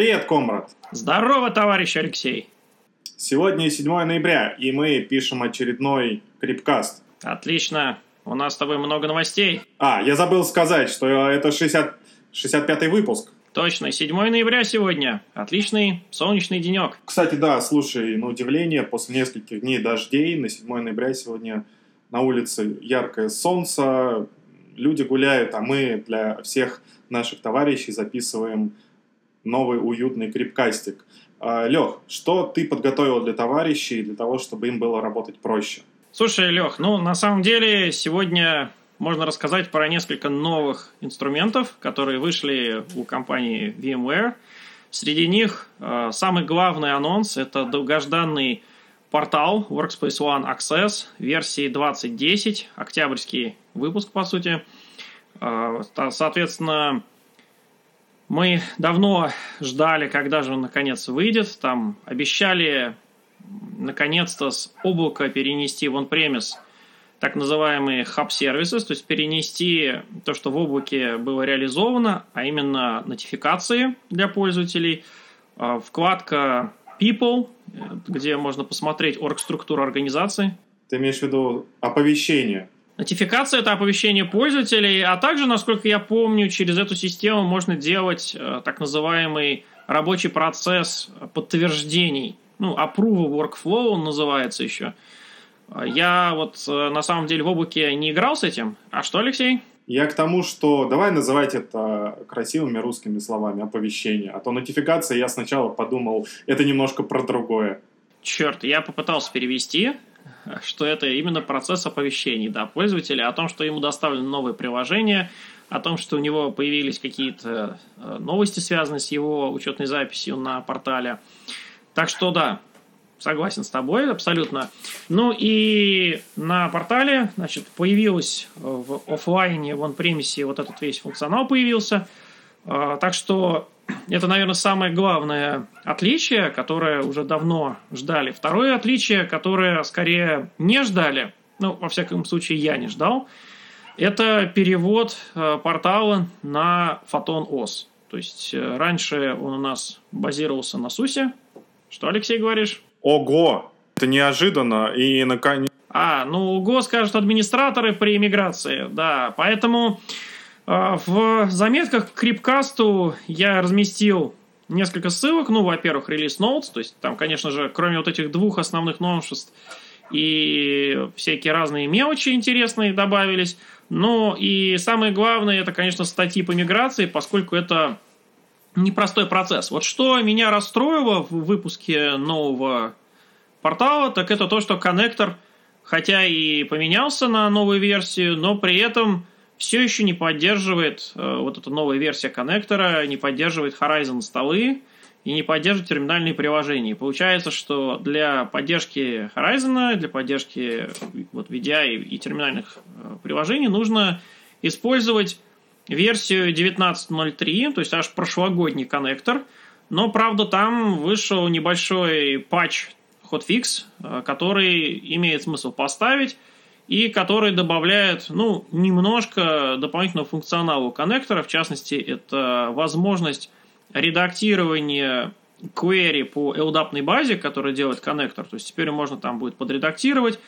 Привет, комрад! Здорово, товарищ Алексей! Сегодня 7 ноября, и мы пишем очередной крипкаст. Отлично. У нас с тобой много новостей. А, я забыл сказать, что это 60... 65-й выпуск. Точно, 7 ноября сегодня. Отличный солнечный денек. Кстати, да, слушай, на удивление, после нескольких дней дождей на 7 ноября сегодня на улице яркое солнце, люди гуляют, а мы для всех наших товарищей записываем новый уютный крипкастик. А, Лех, что ты подготовил для товарищей, для того, чтобы им было работать проще? Слушай, Лех, ну на самом деле сегодня можно рассказать про несколько новых инструментов, которые вышли у компании VMware. Среди них э, самый главный анонс – это долгожданный портал Workspace ONE Access версии 2010, октябрьский выпуск, по сути. Э, соответственно, мы давно ждали, когда же он наконец выйдет. Там обещали наконец-то с облака перенести в on-premise так называемые hub-сервисы, то есть перенести то, что в облаке было реализовано, а именно нотификации для пользователей, а, вкладка People, где можно посмотреть орг-структуру организации. Ты имеешь в виду оповещение? Нотификация – это оповещение пользователей, а также, насколько я помню, через эту систему можно делать э, так называемый рабочий процесс подтверждений. Ну, approve workflow он называется еще. Я вот э, на самом деле в облаке не играл с этим. А что, Алексей? Я к тому, что давай называть это красивыми русскими словами, оповещение. А то нотификация, я сначала подумал, это немножко про другое. Черт, я попытался перевести, что это именно процесс оповещений да, пользователя о том, что ему доставлено новое приложение, о том, что у него появились какие-то э, новости, связанные с его учетной записью на портале. Так что да, согласен с тобой абсолютно. Ну и на портале, значит, появилась в офлайне, в он-премисе вот этот весь функционал появился. А, так что это, наверное, самое главное отличие, которое уже давно ждали. Второе отличие, которое скорее не ждали, ну, во всяком случае, я не ждал, это перевод э, портала на Photon OS. То есть э, раньше он у нас базировался на SUSE. Что, Алексей, говоришь? Ого! Это неожиданно и наконец... А, ну, ого, скажут администраторы при иммиграции, да. Поэтому в заметках к Крипкасту я разместил несколько ссылок. Ну, во-первых, релиз notes, то есть там, конечно же, кроме вот этих двух основных новшеств и всякие разные мелочи интересные добавились. Но и самое главное, это, конечно, статьи по миграции, поскольку это непростой процесс. Вот что меня расстроило в выпуске нового портала, так это то, что коннектор, хотя и поменялся на новую версию, но при этом все еще не поддерживает, э, вот эта новая версия коннектора, не поддерживает Horizon столы и не поддерживает терминальные приложения. получается, что для поддержки Horizon, для поддержки вот, VDI и, терминальных э, приложений нужно использовать версию 19.03, то есть аж прошлогодний коннектор, но, правда, там вышел небольшой патч hotfix, э, который имеет смысл поставить, и который добавляет, ну, немножко дополнительного функционала у коннектора. В частности, это возможность редактирования query по LDAP базе, которую делает коннектор. То есть теперь можно там будет подредактировать.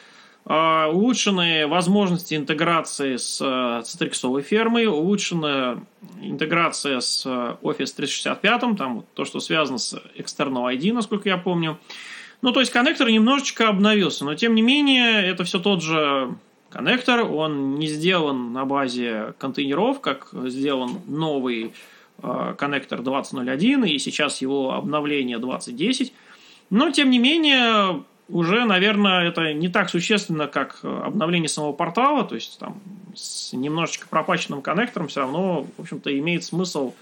А, улучшенные возможности интеграции с Citrix фермой, улучшенная интеграция с Office 365, там то, что связано с External ID, насколько я помню. Ну, то есть коннектор немножечко обновился, но тем не менее это все тот же коннектор, он не сделан на базе контейнеров, как сделан новый э, коннектор 20.01 и сейчас его обновление 20.10. Но, тем не менее, уже, наверное, это не так существенно, как обновление самого портала, то есть там с немножечко пропаченным коннектором все равно, в общем-то, имеет смысл Э,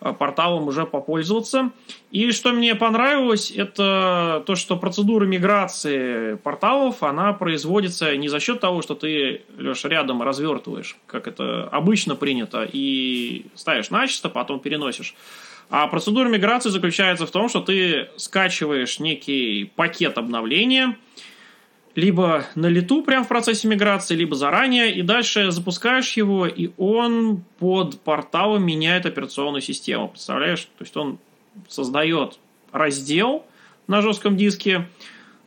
порталом уже попользоваться. И что мне понравилось, это то, что процедура миграции порталов, она производится не за счет того, что ты, Леша, рядом развертываешь, как это обычно принято, и ставишь начисто, потом переносишь. А процедура миграции заключается в том, что ты скачиваешь некий пакет обновления – либо на лету прямо в процессе миграции, либо заранее, и дальше запускаешь его, и он под порталом меняет операционную систему. Представляешь? То есть он создает раздел на жестком диске,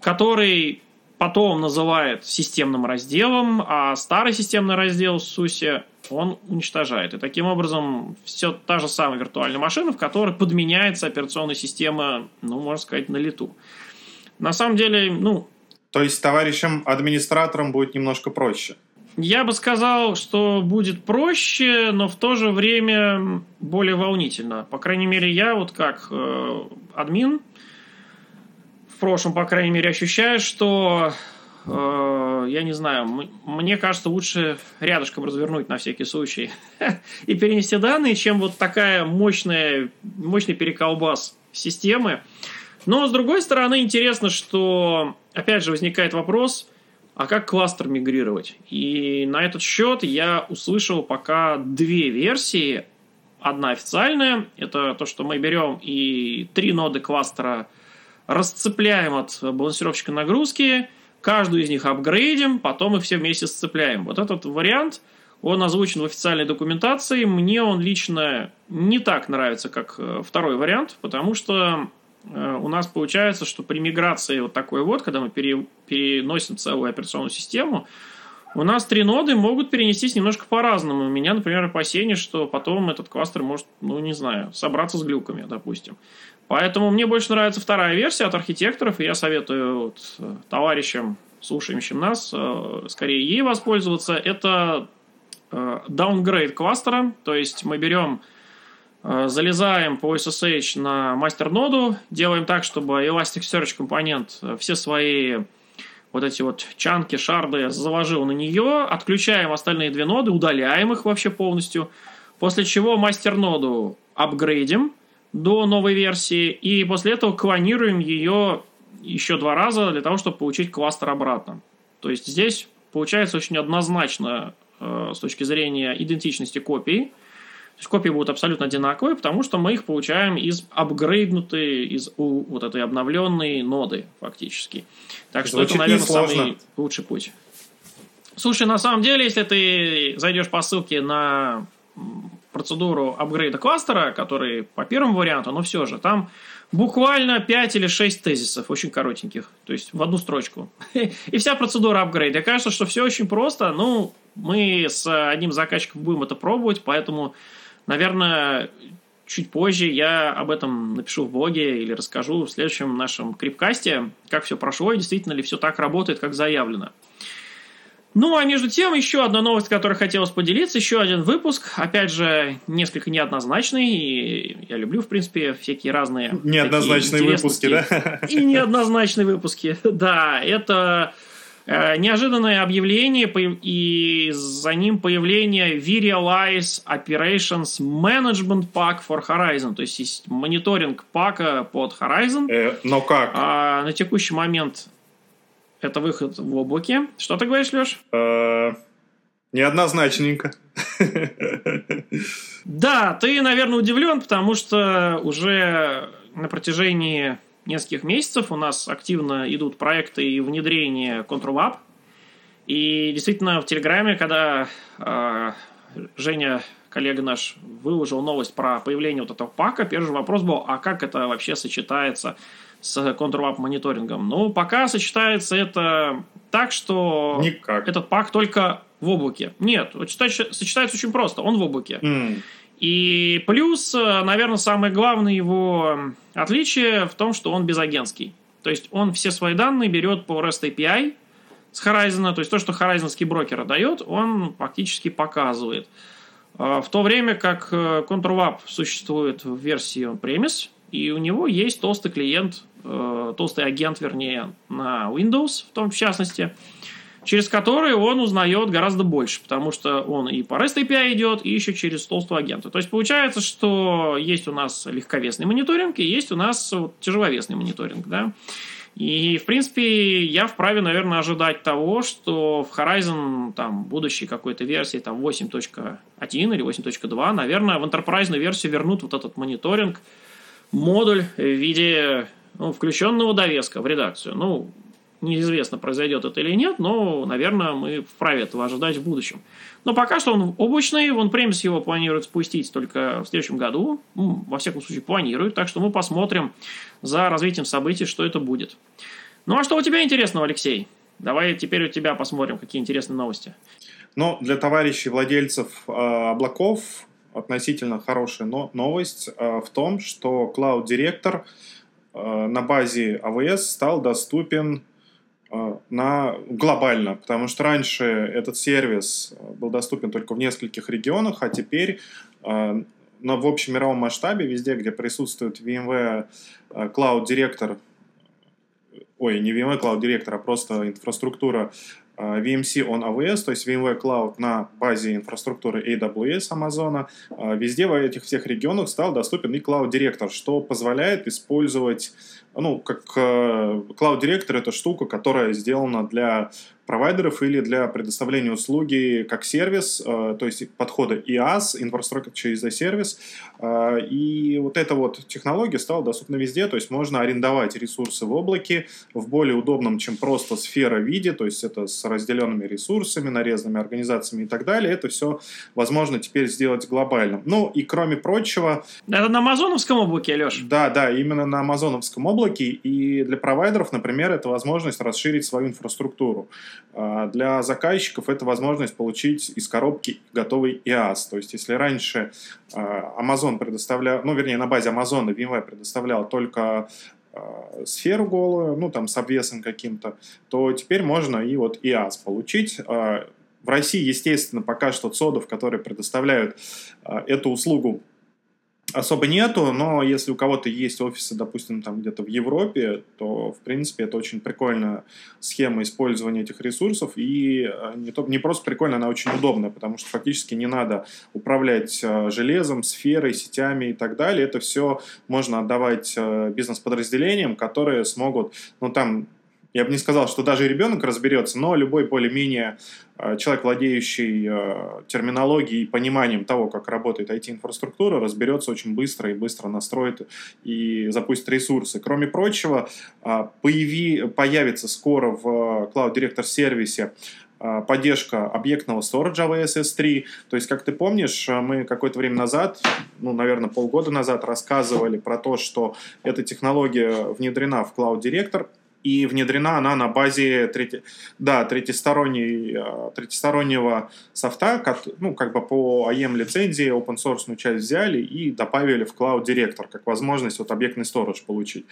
который потом называет системным разделом, а старый системный раздел SUSE он уничтожает. И таким образом все та же самая виртуальная машина, в которой подменяется операционная система, ну, можно сказать, на лету. На самом деле, ну... То есть товарищам администраторам будет немножко проще? Я бы сказал, что будет проще, но в то же время более волнительно. По крайней мере, я вот как э, админ в прошлом, по крайней мере, ощущаю, что э, я не знаю, мне кажется, лучше рядышком развернуть на всякий случай и перенести данные, чем вот такая мощная, мощный переколбас системы. Но, с другой стороны, интересно, что, опять же, возникает вопрос – а как кластер мигрировать? И на этот счет я услышал пока две версии. Одна официальная, это то, что мы берем и три ноды кластера расцепляем от балансировщика нагрузки, каждую из них апгрейдим, потом их все вместе сцепляем. Вот этот вариант, он озвучен в официальной документации. Мне он лично не так нравится, как э, второй вариант, потому что у нас получается, что при миграции вот такой вот, когда мы пере, переносим целую операционную систему, у нас три ноды могут перенестись немножко по-разному. У меня, например, опасение, что потом этот кластер может, ну, не знаю, собраться с глюками, допустим. Поэтому мне больше нравится вторая версия от архитекторов, и я советую вот, э, товарищам, слушающим нас, э, скорее ей воспользоваться. Это downgrade кластера, то есть мы берем Э, залезаем по SSH на мастер-ноду, делаем так, чтобы Elasticsearch компонент э, все свои вот эти вот чанки, шарды заложил на нее, отключаем остальные две ноды, удаляем их вообще полностью, после чего мастер-ноду апгрейдим до новой версии, и после этого клонируем ее еще два раза для того, чтобы получить кластер обратно. То есть здесь получается очень однозначно э, с точки зрения идентичности копий – то есть копии будут абсолютно одинаковые, потому что мы их получаем из апгрейднутой, из у, вот этой обновленной ноды фактически. Так что Звучит это, наверное, самый лучший путь. Слушай, на самом деле, если ты зайдешь по ссылке на процедуру апгрейда кластера, который по первому варианту, но все же, там буквально 5 или 6 тезисов, очень коротеньких, то есть в одну строчку. И вся процедура апгрейда. Кажется, что все очень просто, ну, мы с одним заказчиком будем это пробовать, поэтому Наверное, чуть позже я об этом напишу в блоге или расскажу в следующем нашем крипкасте, как все прошло и действительно ли все так работает, как заявлено. Ну, а между тем, еще одна новость, которой хотелось поделиться, еще один выпуск, опять же, несколько неоднозначный, и я люблю, в принципе, всякие разные... Неоднозначные выпуски, да? И неоднозначные выпуски, да, это неожиданное объявление и за ним появление V-Realize Operations Management Pack for Horizon. То есть есть мониторинг пака под Horizon. Э, но как? А, на текущий момент это выход в облаке. Что ты говоришь, Леш? Э, неоднозначненько. Да, ты, наверное, удивлен, потому что уже на протяжении нескольких месяцев у нас активно идут проекты и внедрение Control И действительно в Телеграме, когда э, Женя, коллега наш, выложил новость про появление вот этого пака, первый же вопрос был, а как это вообще сочетается с Control мониторингом? Ну, пока сочетается это так, что Никак. этот пак только в облаке. Нет, сочетается очень просто, он в облаке. Mm. И плюс, э, наверное, самое главное его отличие в том, что он безагентский. То есть он все свои данные берет по REST API с Horizon, то есть то, что Horizonский брокер дает, он фактически показывает. А в то время как э, ControlWap существует в версии premise, и у него есть толстый клиент, э, толстый агент, вернее, на Windows, в том в частности, через которые он узнает гораздо больше, потому что он и по REST API идет, и еще через толстого агента. То есть получается, что есть у нас легковесный мониторинг, и есть у нас вот тяжеловесный мониторинг, да. И, в принципе, я вправе, наверное, ожидать того, что в Horizon, там, будущей какой-то версии, там, 8.1 или 8.2, наверное, в enterprise версию вернут вот этот мониторинг, модуль в виде ну, включенного довеска в редакцию. Ну, Неизвестно, произойдет это или нет, но, наверное, мы вправе этого ожидать в будущем. Но пока что он облачный, он премис его планирует спустить только в следующем году. Ну, во всяком случае, планирует. Так что мы посмотрим за развитием событий, что это будет. Ну а что у тебя интересного, Алексей? Давай теперь у тебя посмотрим, какие интересные новости. Ну, для товарищей владельцев э, облаков относительно хорошая но новость э, в том, что Cloud Director э, на базе AWS стал доступен на глобально, потому что раньше этот сервис был доступен только в нескольких регионах, а теперь э, но в общем мировом масштабе, везде, где присутствует VMware Cloud Director, ой, не VMware Cloud Director, а просто инфраструктура VMC on AWS, то есть VMware Cloud на базе инфраструктуры AWS Amazon, а, везде в этих всех регионах стал доступен и Cloud Director, что позволяет использовать, ну, как э, Cloud Director это штука, которая сделана для провайдеров или для предоставления услуги как сервис, э, то есть подхода IaaS, инфраструктура через сервис. Э, и вот эта вот технология стала доступна везде, то есть можно арендовать ресурсы в облаке в более удобном, чем просто сфера виде, то есть это с разделенными ресурсами, нарезанными организациями и так далее. Это все возможно теперь сделать глобально. Ну и кроме прочего... Это на амазоновском облаке, Леш? Да, да, именно на амазоновском облаке. И для провайдеров, например, это возможность расширить свою инфраструктуру. А, для заказчиков это возможность получить из коробки готовый IaaS. То есть, если раньше а, Amazon предоставлял, ну, вернее, на базе Amazon VMware предоставлял только а, сферу голую, ну, там, с обвесом каким-то, то теперь можно и вот IaaS получить. В России, естественно, пока что цодов, которые предоставляют эту услугу особо нету, но если у кого-то есть офисы, допустим, там где-то в Европе, то, в принципе, это очень прикольная схема использования этих ресурсов, и э, не, то, не просто прикольная, она очень удобная, потому что фактически не надо управлять э, железом, сферой, сетями и так далее. Это все можно отдавать э, бизнес-подразделениям, которые смогут, ну, там, я бы не сказал, что даже ребенок разберется, но любой более-менее э, человек, владеющий э, терминологией и пониманием того, как работает IT-инфраструктура, разберется очень быстро и быстро настроит и запустит ресурсы. Кроме прочего, э, появи, появится скоро в Cloud Director сервисе поддержка объектного сториджа AWS S3. То есть, как ты помнишь, мы какое-то время назад, ну, наверное, полгода назад рассказывали про то, что эта технология внедрена в Cloud Director – и внедрена она на базе трети... да, третисторонней, э, третистороннего софта, как, ну, как бы по AEM лицензии open source часть взяли и добавили в Cloud Director, как возможность вот объектный storage получить.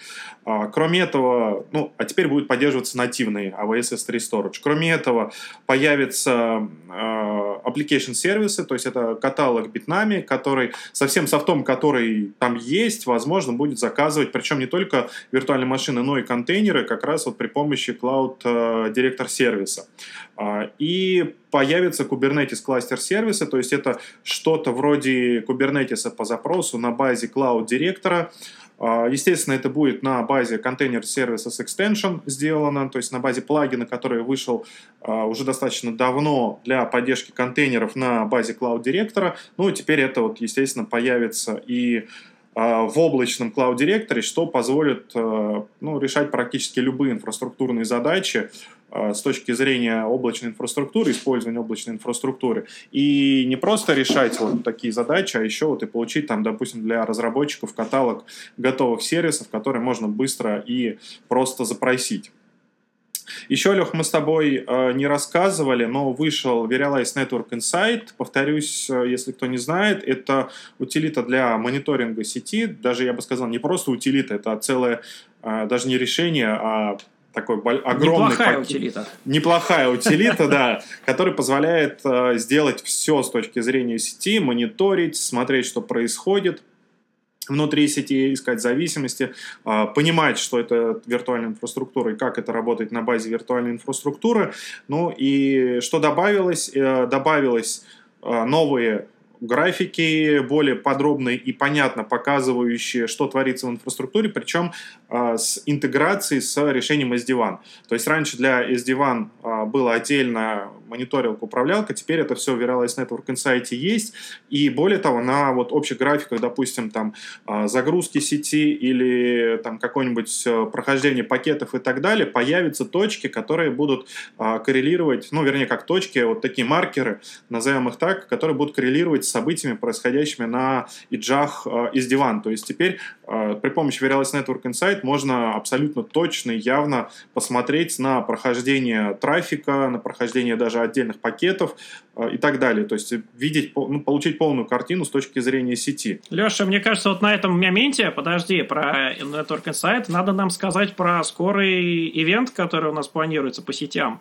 А, кроме этого, ну, а теперь будет поддерживаться нативный AWS S3 Storage. Кроме этого, появится э, application сервисы, то есть это каталог битнами, который со всем софтом, который там есть, возможно, будет заказывать, причем не только виртуальные машины, но и контейнеры, как раз вот при помощи Cloud э, Director сервиса. И появится Kubernetes кластер сервиса, то есть это что-то вроде Kubernetes по запросу на базе Cloud Director. А, естественно, это будет на базе Container Services Extension сделано, то есть на базе плагина, который вышел а, уже достаточно давно для поддержки контейнеров на базе Cloud Director. Ну и теперь это вот, естественно, появится и в облачном Cloud Directory, что позволит э, ну, решать практически любые инфраструктурные задачи э, с точки зрения облачной инфраструктуры, использования облачной инфраструктуры. И не просто решать вот такие задачи, а еще вот и получить там, допустим, для разработчиков каталог готовых сервисов, которые можно быстро и просто запросить. Еще, Лех, мы с тобой э, не рассказывали, но вышел Verialize Network Insight. Повторюсь, э, если кто не знает, это утилита для мониторинга сети. Даже, я бы сказал, не просто утилита, это целое, э, даже не решение, а такой огромный... Неплохая пакет, утилита. Неплохая утилита, да, который позволяет э, сделать все с точки зрения сети, мониторить, смотреть, что происходит, внутри сети, искать зависимости, а, понимать, что это виртуальная инфраструктура и как это работает на базе виртуальной инфраструктуры. Ну и что добавилось? Э, добавилось э, новые графики более подробные и понятно показывающие, что творится в инфраструктуре, причем а, с интеграцией с решением SD-WAN. То есть раньше для SD-WAN а, было отдельно мониторилка, управлялка, теперь это все в Virtualized Network Insight есть, и более того, на вот общих графиках, допустим, там а, загрузки сети или там какое-нибудь э, прохождение пакетов и так далее, появятся точки, которые будут коррелировать, ну, вернее, как точки, вот такие маркеры, назовем их так, которые будут коррелировать с событиями, происходящими на иджах SD-WAN. То есть теперь при помощи Virtualized Network Insight можно абсолютно точно и явно посмотреть на прохождение трафика, на прохождение даже отдельных пакетов э, и так далее. То есть видеть, ну, получить полную картину с точки зрения сети. Леша, мне кажется, вот на этом моменте, подожди, про Network Insight, надо нам сказать про скорый ивент, который у нас планируется по сетям.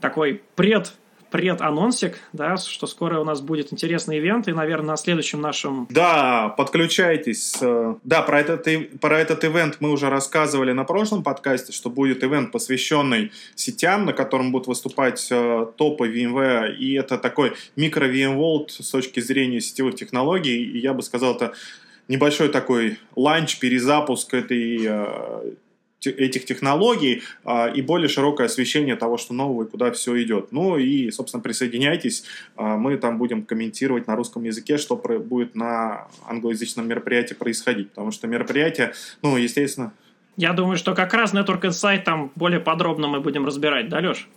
Такой пред преданонсик, да, что скоро у нас будет интересный ивент, и, наверное, на следующем нашем... Да, подключайтесь. Да, про этот, про этот ивент мы уже рассказывали на прошлом подкасте, что будет ивент, посвященный сетям, на котором будут выступать э, топы VMware, и это такой микро-VMworld с точки зрения сетевых технологий, и я бы сказал, это небольшой такой ланч, перезапуск этой э, этих технологий а, и более широкое освещение того, что нового и куда все идет. Ну и, собственно, присоединяйтесь, а, мы там будем комментировать на русском языке, что будет на англоязычном мероприятии происходить, потому что мероприятие, ну, естественно... Я думаю, что как раз Network Insight там более подробно мы будем разбирать, да, Леш?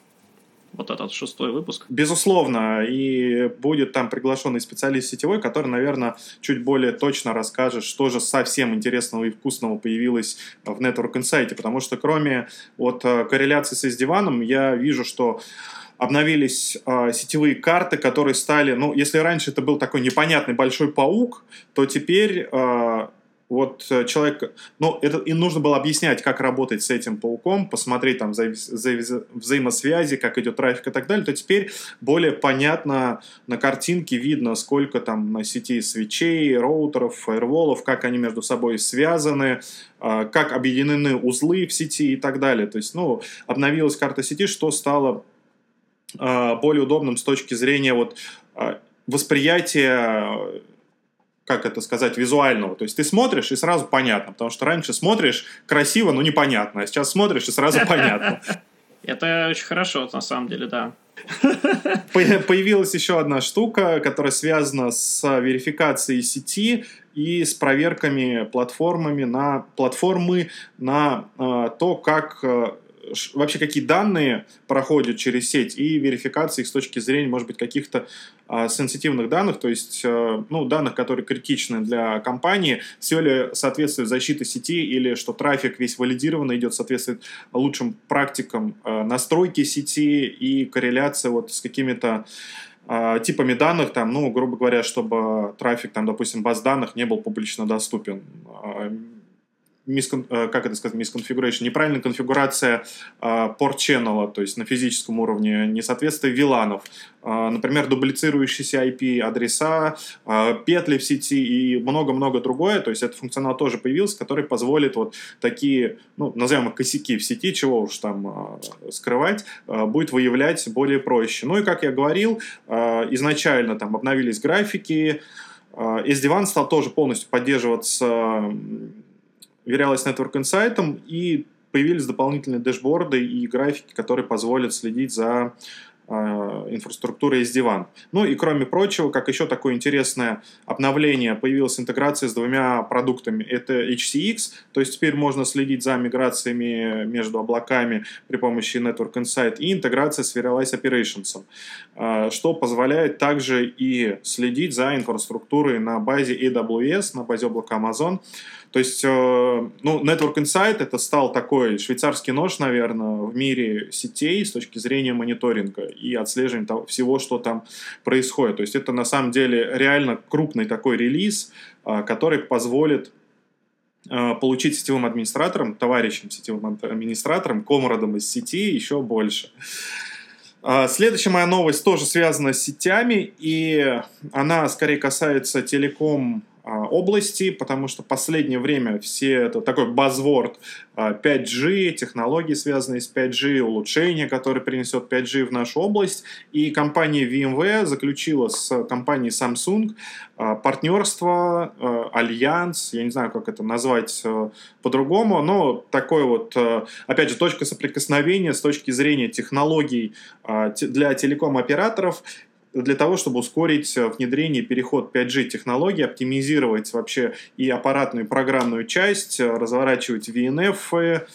Вот этот шестой выпуск. Безусловно, и будет там приглашенный специалист сетевой, который, наверное, чуть более точно расскажет, что же совсем интересного и вкусного появилось в Network Insight, потому что кроме вот э, корреляции с SD-WAN, я вижу, что обновились э, сетевые карты, которые стали, ну, если раньше это был такой непонятный большой паук, то теперь э, вот э, человек, ну, это и нужно было объяснять, как работать с этим пауком, посмотреть там вза вза взаимосвязи, как идет трафик и так далее, то теперь более понятно на картинке видно, сколько там на сети свечей, роутеров, фаерволов, как они между собой связаны, а, как объединены узлы в сети и так далее. То есть, ну, обновилась карта сети, что стало а, более удобным с точки зрения вот а, восприятия как это сказать, визуального. То есть ты смотришь и сразу понятно, потому что раньше смотришь красиво, но непонятно, а сейчас смотришь и сразу понятно. Это очень хорошо, на самом деле, да. Появилась еще одна штука, которая связана с верификацией сети и с проверками платформами на платформы на э, то, как э, вообще какие данные проходят через сеть и верификации их с точки зрения, может быть, каких-то а, сенситивных данных, то есть а, ну, данных, которые критичны для компании, все ли соответствует защите сети или что трафик весь валидированно идет, соответствует лучшим практикам а, настройки сети и корреляция вот с какими-то типами данных, там, ну, грубо говоря, чтобы трафик, там, допустим, баз данных не был публично доступен мискон, э, как это сказать, мисконфигурация, неправильная конфигурация порт э, channel, то есть на физическом уровне, несоответствие виланов, э, например, дублицирующиеся IP-адреса, петли в сети и много-много другое, то есть этот функционал тоже появился, который позволит вот такие, ну, назовем их косяки в сети, чего уж там скрывать, будет выявлять более проще. Ну и, как я говорил, изначально там обновились графики, SD-WAN стал тоже полностью поддерживаться верялась Network Insight, и появились дополнительные дэшборды и графики, которые позволят следить за Э, инфраструктуры SD-WAN. Ну и кроме прочего, как еще такое интересное обновление, появилась интеграция с двумя продуктами. Это HCX, то есть теперь можно следить за миграциями между облаками при помощи Network Insight и интеграция с Serialize Operations, э, что позволяет также и следить за инфраструктурой на базе AWS, на базе облака Amazon. То есть, э, ну, Network Insight это стал такой швейцарский нож, наверное, в мире сетей с точки зрения мониторинга и отслеживания того, всего, что там происходит. То есть, это на самом деле реально крупный такой релиз, э, который позволит э, получить сетевым администраторам, товарищам сетевым администраторам, комрадам из сети еще больше. Следующая моя новость тоже связана с сетями, и она скорее касается телеком а, области, потому что последнее время все это такой базворд 5G, а, технологии, связанные с 5G, улучшения, которые принесет 5G в нашу область. И компания VMware заключила с компанией Samsung а, партнерство, альянс, я не знаю, как это назвать по-другому, но такой вот, опять же, точка соприкосновения с точки зрения технологий для телеком-операторов для того, чтобы ускорить э, внедрение, переход 5G технологий, оптимизировать вообще и аппаратную, и программную часть, э, разворачивать VNF, э,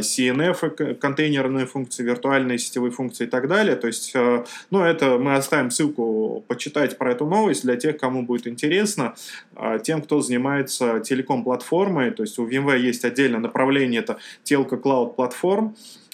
CNF, контейнерные функции, виртуальные сетевые функции и так далее. То есть, ну, это мы оставим ссылку почитать про эту новость для тех, кому будет интересно, тем, кто занимается телеком-платформой. То есть у VMware есть отдельное направление, это. А,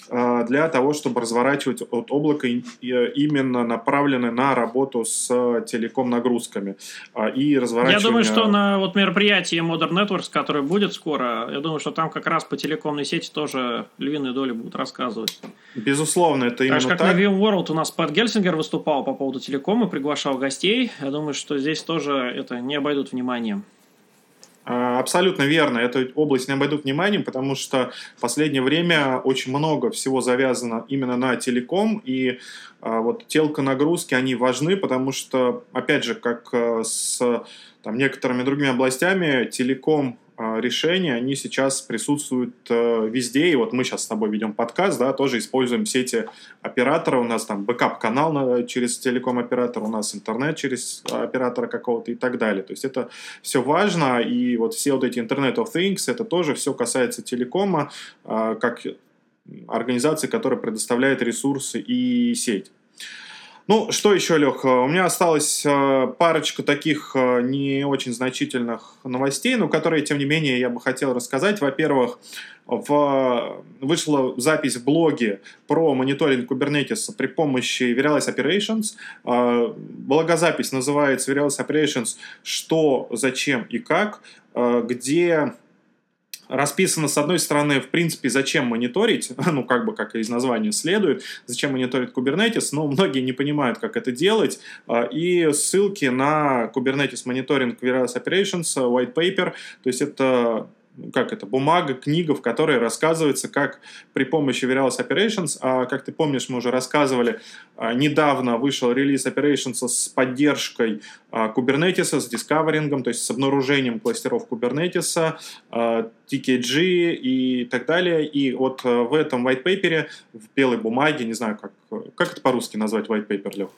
для того, чтобы разворачивать от облака именно направлены на работу с телеком-нагрузками а, и разворачивание... Я думаю, что на вот мероприятии Modern Networks, которое будет скоро, я думаю, что там как раз по телекомной сети тоже львиную долю будут рассказывать. Безусловно, это именно так. как так. на VMworld у нас Пэт Гельсингер выступал по поводу телекома, приглашал гостей. Я думаю, что здесь тоже это не обойдут вниманием. А, абсолютно верно. Эту область не обойдут вниманием, потому что в последнее время очень много всего завязано именно на телеком, и а, вот telco нагрузки, они важны, потому что, опять же, как а, с там, некоторыми другими областями, телеком решения, они сейчас присутствуют э, везде. И вот мы сейчас с тобой ведем подкаст, да, тоже используем сети оператора. У нас там бэкап-канал через телеком-оператор, у нас интернет через оператора какого-то и так далее. То есть это все важно. И вот все вот эти Internet of Things, это тоже все касается телекома, а, как организации, которая предоставляет ресурсы и сеть. Ну, что еще, Лех? У меня осталось э, парочка таких э, не очень значительных новостей, но которые, тем не менее, я бы хотел рассказать. Во-первых, в... вышла запись в блоге про мониторинг Kubernetes при помощи Virtualize Operations. Э, Благозапись называется Virtualize Operations «Что, зачем и как», где расписано, с одной стороны, в принципе, зачем мониторить, ну, как бы, как из названия следует, зачем мониторить Kubernetes, но многие не понимают, как это делать, а, и ссылки на Kubernetes мониторинг Virus Operations, white paper, то есть это как это, бумага, книга, в которой рассказывается, как при помощи Virals Operations, а как ты помнишь, мы уже рассказывали, а, недавно вышел релиз Operations с поддержкой а, Kubernetes, с дискаверингом, то есть с обнаружением кластеров Kubernetes, а, TKG и так далее. И вот в этом white paper, в белой бумаге, не знаю, как, как это по-русски назвать white paper, Лех?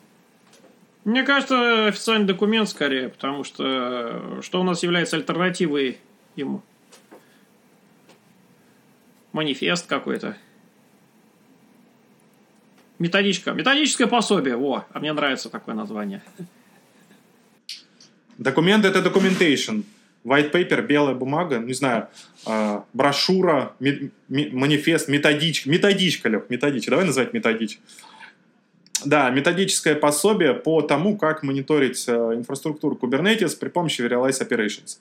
Мне кажется, официальный документ скорее, потому что что у нас является альтернативой ему? Манифест какой-то. Методичка. Методическое пособие. Во, а мне нравится такое название. Документ это documentation. White paper, белая бумага, не знаю, э, брошюра, ми, ми, манифест, методичка. Методичка, Лех, методичка. Давай называть методичка. Да, методическое пособие по тому, как мониторить э, инфраструктуру Kubernetes при помощи Virtualize Operations.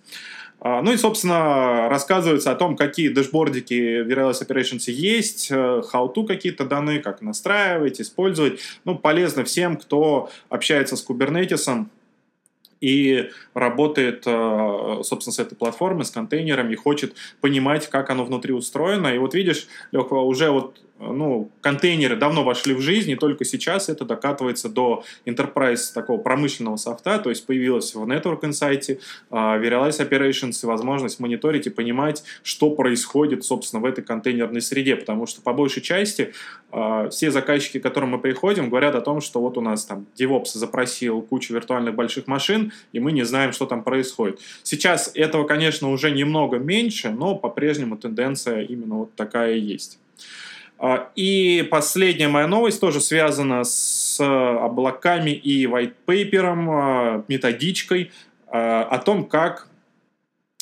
Ну и, собственно, рассказывается о том, какие дэшбордики в Virtualize Operations есть, э, how-to какие-то даны, как настраивать, использовать. Ну, полезно всем, кто общается с Kubernetes, и работает, э, собственно, с этой платформой, с контейнерами, и хочет понимать, как оно внутри устроено. И вот видишь, Леха, уже вот ну, контейнеры давно вошли в жизнь, и только сейчас это докатывается до enterprise такого промышленного софта, то есть появилось в Network Insight, uh, Virtualize Operations и возможность мониторить и понимать, что происходит, собственно, в этой контейнерной среде, потому что по большей части uh, все заказчики, к которым мы приходим, говорят о том, что вот у нас там DevOps запросил кучу виртуальных больших машин, и мы не знаем, что там происходит. Сейчас этого, конечно, уже немного меньше, но по-прежнему тенденция именно вот такая есть. А, и последняя моя новость тоже связана с облаками и white paper, а, методичкой а, о том, как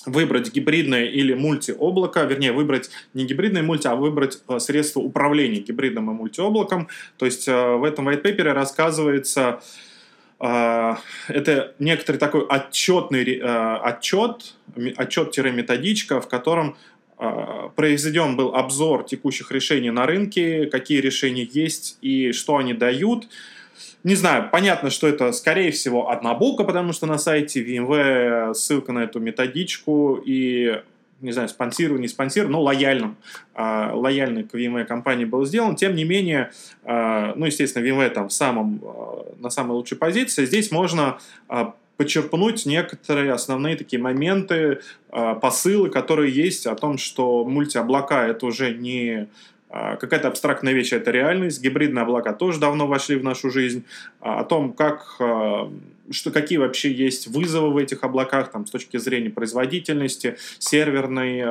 выбрать гибридное или мультиоблако, вернее, выбрать не гибридное мульти, а выбрать средство управления гибридным и мультиоблаком. То есть в этом white paper рассказывается, это некоторый такой отчетный отчет, отчет-методичка, в котором произведен был обзор текущих решений на рынке, какие решения есть и что они дают. Не знаю, понятно, что это, скорее всего, одна булка, потому что на сайте VMware ссылка на эту методичку и не знаю, спонсирован, не спонсирован, но лояльным, э, лояльный к VMware компании был сделан. Тем не менее, э, ну, естественно, VMware там в самом, э, на самой лучшей позиции. Здесь можно э, почерпнуть некоторые основные такие моменты, э, посылы, которые есть о том, что мультиоблака это уже не а, какая-то абстрактная вещь – это реальность. Гибридные облака тоже давно вошли в нашу жизнь. А, о том, как, а, что, какие вообще есть вызовы в этих облаках там, с точки зрения производительности, серверной,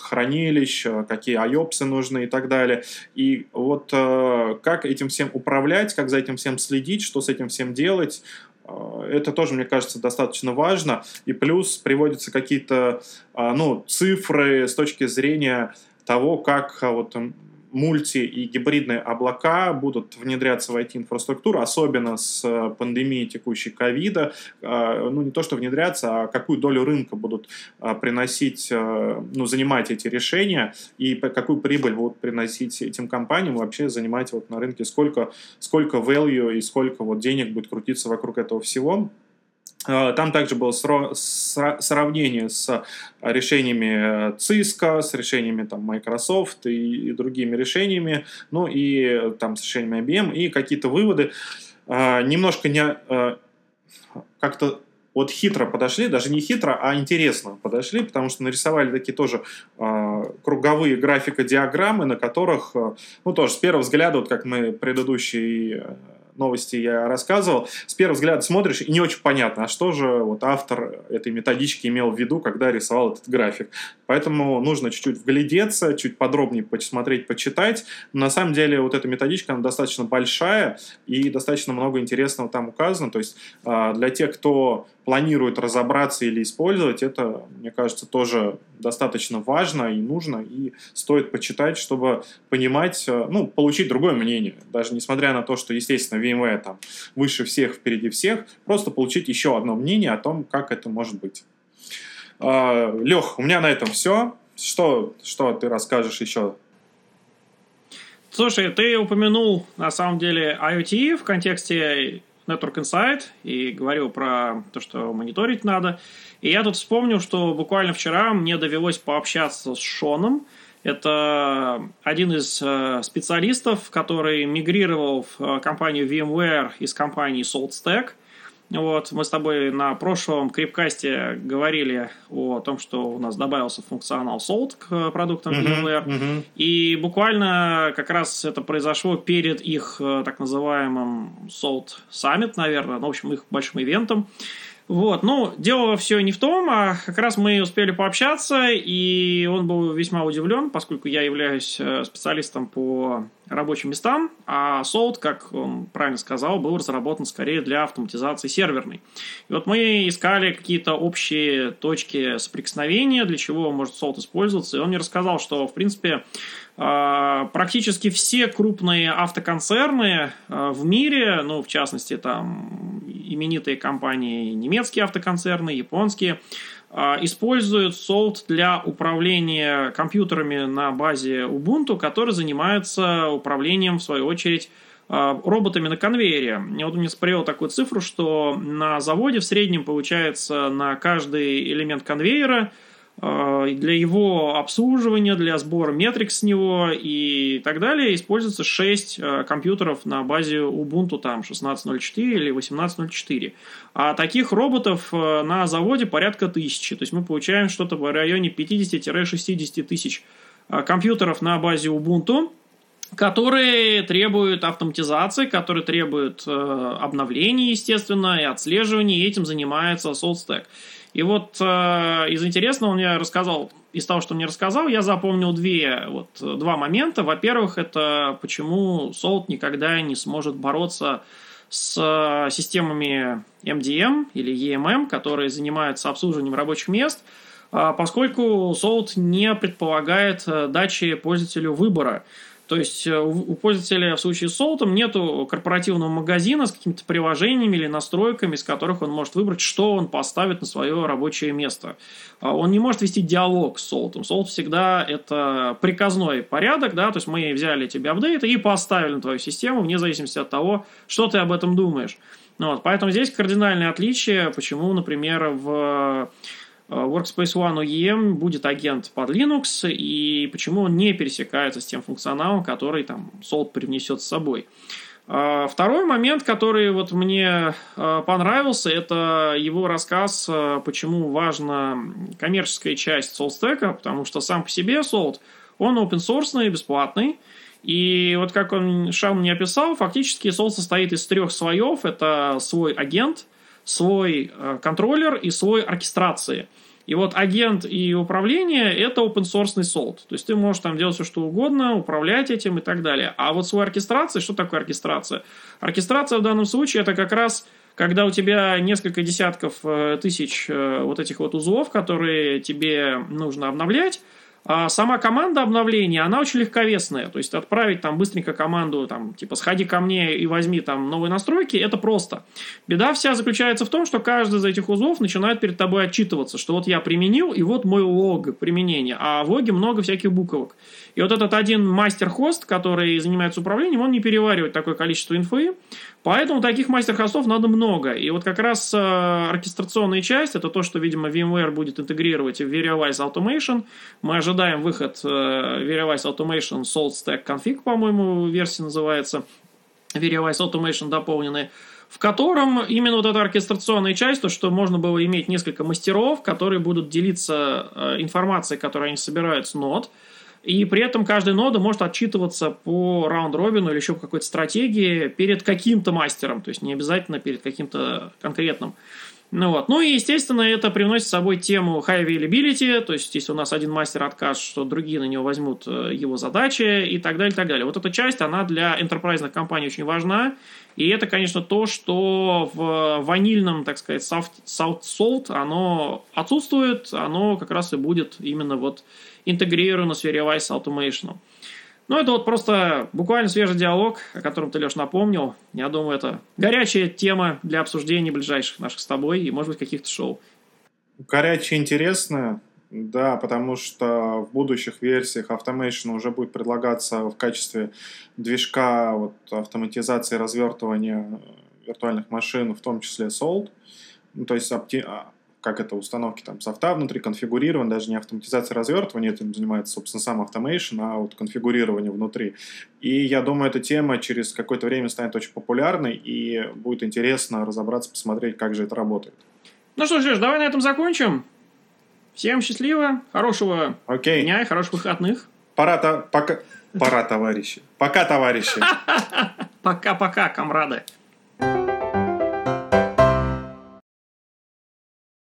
хранилищ, какие IOPS нужны и так далее. И вот как этим всем управлять, как за этим всем следить, что с этим всем делать, это тоже, мне кажется, достаточно важно. И плюс приводятся какие-то ну, цифры с точки зрения того, как а, вот мульти и гибридные облака будут внедряться в IT-инфраструктуру, особенно с э, пандемией текущей ковида. А, ну, не то, что внедряться, а какую долю рынка будут а, приносить, э, ну, занимать эти решения и какую прибыль будут приносить этим компаниям, вообще занимать вот на рынке, сколько, сколько value и сколько вот денег будет крутиться вокруг этого всего. Э, там также было сравнение с решениями Cisco, с решениями там, Microsoft и, и другими решениями, ну и там с решениями IBM, и какие-то выводы. Э, немножко не, э, как-то вот хитро подошли, даже не хитро, а интересно подошли, потому что нарисовали такие тоже э, круговые графико-диаграммы, на которых, э, ну тоже с первого взгляда, вот как мы предыдущий новости я рассказывал, с первого взгляда смотришь и не очень понятно, а что же вот автор этой методички имел в виду, когда рисовал этот график. Поэтому нужно чуть-чуть вглядеться, чуть подробнее посмотреть, почитать. На самом деле вот эта методичка, она достаточно большая и достаточно много интересного там указано. То есть а, для тех, кто планирует разобраться или использовать, это, мне кажется, тоже достаточно важно и нужно, и стоит почитать, чтобы понимать, э, ну, получить другое мнение. Даже несмотря на то, что, естественно, VMware там выше всех, впереди всех, просто получить еще одно мнение о том, как это может быть. А, Лех, у меня на этом все. Что, что ты расскажешь еще? Слушай, ты упомянул на самом деле IoT в контексте Network Insight и говорил про то, что мониторить надо. И я тут вспомнил, что буквально вчера мне довелось пообщаться с Шоном. Это один из э, специалистов, который мигрировал в э, компанию VMware из компании SaltStack – вот, мы с тобой на прошлом крипкасте говорили о том, что у нас добавился функционал Salt к продуктам VMware. Uh-huh, uh-huh. И буквально как раз это произошло перед их э, так называемым Salt Summit, наверное, ну, в общем, их большим ивентом. Вот, ну, дело все не в том, а как раз мы успели пообщаться, и он был весьма удивлен, поскольку я являюсь э, специалистом по рабочим местам, а Salt, как он правильно сказал, был разработан скорее для автоматизации серверной. И вот мы искали какие-то общие точки соприкосновения, для чего может Salt использоваться, и он мне рассказал, что, в принципе, а, практически все крупные автоконцерны а, в мире, ну, в частности, там именитые компании, немецкие автоконцерны, японские, а, используют Salt для управления компьютерами на базе Ubuntu, которые занимаются управлением, в свою очередь, роботами на конвейере. Я вот мне привел такую цифру, что на заводе в среднем получается на каждый элемент конвейера – для его обслуживания, для сбора метрик с него и так далее используется 6 э, компьютеров на базе Ubuntu там 16.04 или 18.04. А таких роботов э, на заводе порядка тысячи. То есть мы получаем что-то в районе 50-60 тысяч компьютеров на базе Ubuntu, которые требуют автоматизации, которые требуют обновлений, естественно, и отслеживания, и этим занимается SaltStack. И вот э, из интересного он мне рассказал, из того, что мне рассказал, я запомнил две, вот, два момента. Во-первых, это почему Salt никогда не сможет бороться с э, системами MDM или EMM, которые занимаются обслуживанием рабочих мест, э, поскольку Salt не предполагает э, дачи пользователю выбора. То есть э, у пользователя в случае с Salt нету корпоративного магазина с какими-то приложениями или настройками, из которых он может выбрать, что он поставит на свое рабочее место. А он не может вести диалог с Salt. Salt всегда это приказной порядок, да, то есть мы взяли тебе апдейты и поставили на твою систему вне зависимости от того, что ты об этом думаешь. Вот, поэтому здесь кардинальное отличие, почему, например, в Workspace ONE UEM будет агент под Linux, и почему он не пересекается с тем функционалом, который там Salt привнесет с собой. Э, второй момент, который вот мне э, понравился, это его рассказ, почему важна коммерческая часть SaltStack, потому что сам по себе Salt, он open source, бесплатный, и вот как он Шам мне описал, фактически Salt состоит из трех слоев. Это свой агент, свой контроллер и свой оркестрации – и вот агент и управление – это open source salt. То есть ты можешь там делать все, что угодно, управлять этим и так далее. А вот свой оркестрация, что такое оркестрация? Оркестрация в данном случае – это как раз когда у тебя несколько десятков э, тысяч э, вот этих вот узлов, которые тебе нужно обновлять, а сама команда обновления, она очень легковесная. То есть отправить там быстренько команду, там, типа, сходи ко мне и возьми там новые настройки, это просто. Беда вся заключается в том, что каждый из этих узлов начинает перед тобой отчитываться, что вот я применил, и вот мой лог применения. А в логе много всяких буквок. И вот этот один мастер-хост, который занимается управлением, он не переваривает такое количество инфы, поэтому таких мастер-хостов надо много. И вот как раз э, оркестрационная часть, это то, что, видимо, VMware будет интегрировать в Verialize Automation. Мы ожидаем выход э, Verialize Automation Salt Stack Config, по-моему, версия называется. Verialize Automation дополненные в котором именно вот эта оркестрационная часть, то, что можно было иметь несколько мастеров, которые будут делиться э, информацией, которую они собирают с нод, и при этом каждая нода может отчитываться по раунд-робину или еще какой-то стратегии перед каким-то мастером, то есть не обязательно перед каким-то конкретным. Ну, вот. ну и, естественно, это привносит с собой тему high availability, то есть если у нас один мастер откажет, что другие на него возьмут э, его задачи и так далее, и так далее. Вот эта часть, она для enterprise компаний очень важна, и это, конечно, то, что в ванильном, так сказать, soft, soft salt, оно отсутствует, оно как раз и будет именно вот интегрировано с Veriwise Automation. Ну, это вот просто буквально свежий диалог, о котором ты, Леш, напомнил. Я думаю, это горячая тема для обсуждения ближайших наших с тобой и, может быть, каких-то шоу. Горячая, интересная, да, потому что в будущих версиях Automation уже будет предлагаться в качестве движка вот, автоматизации развертывания виртуальных машин, в том числе Salt. Ну, то есть опти как это, установки там софта внутри, конфигурирован, даже не автоматизация развертывания, этим занимается, собственно, сам Automation, а вот конфигурирование внутри. И я думаю, эта тема через какое-то время станет очень популярной, и будет интересно разобраться, посмотреть, как же это работает. Ну что ж, давай на этом закончим. Всем счастливо, хорошего okay. дня и хороших выходных. Пора, то пока, пора, товарищи. Пока, товарищи. Пока-пока, комрады.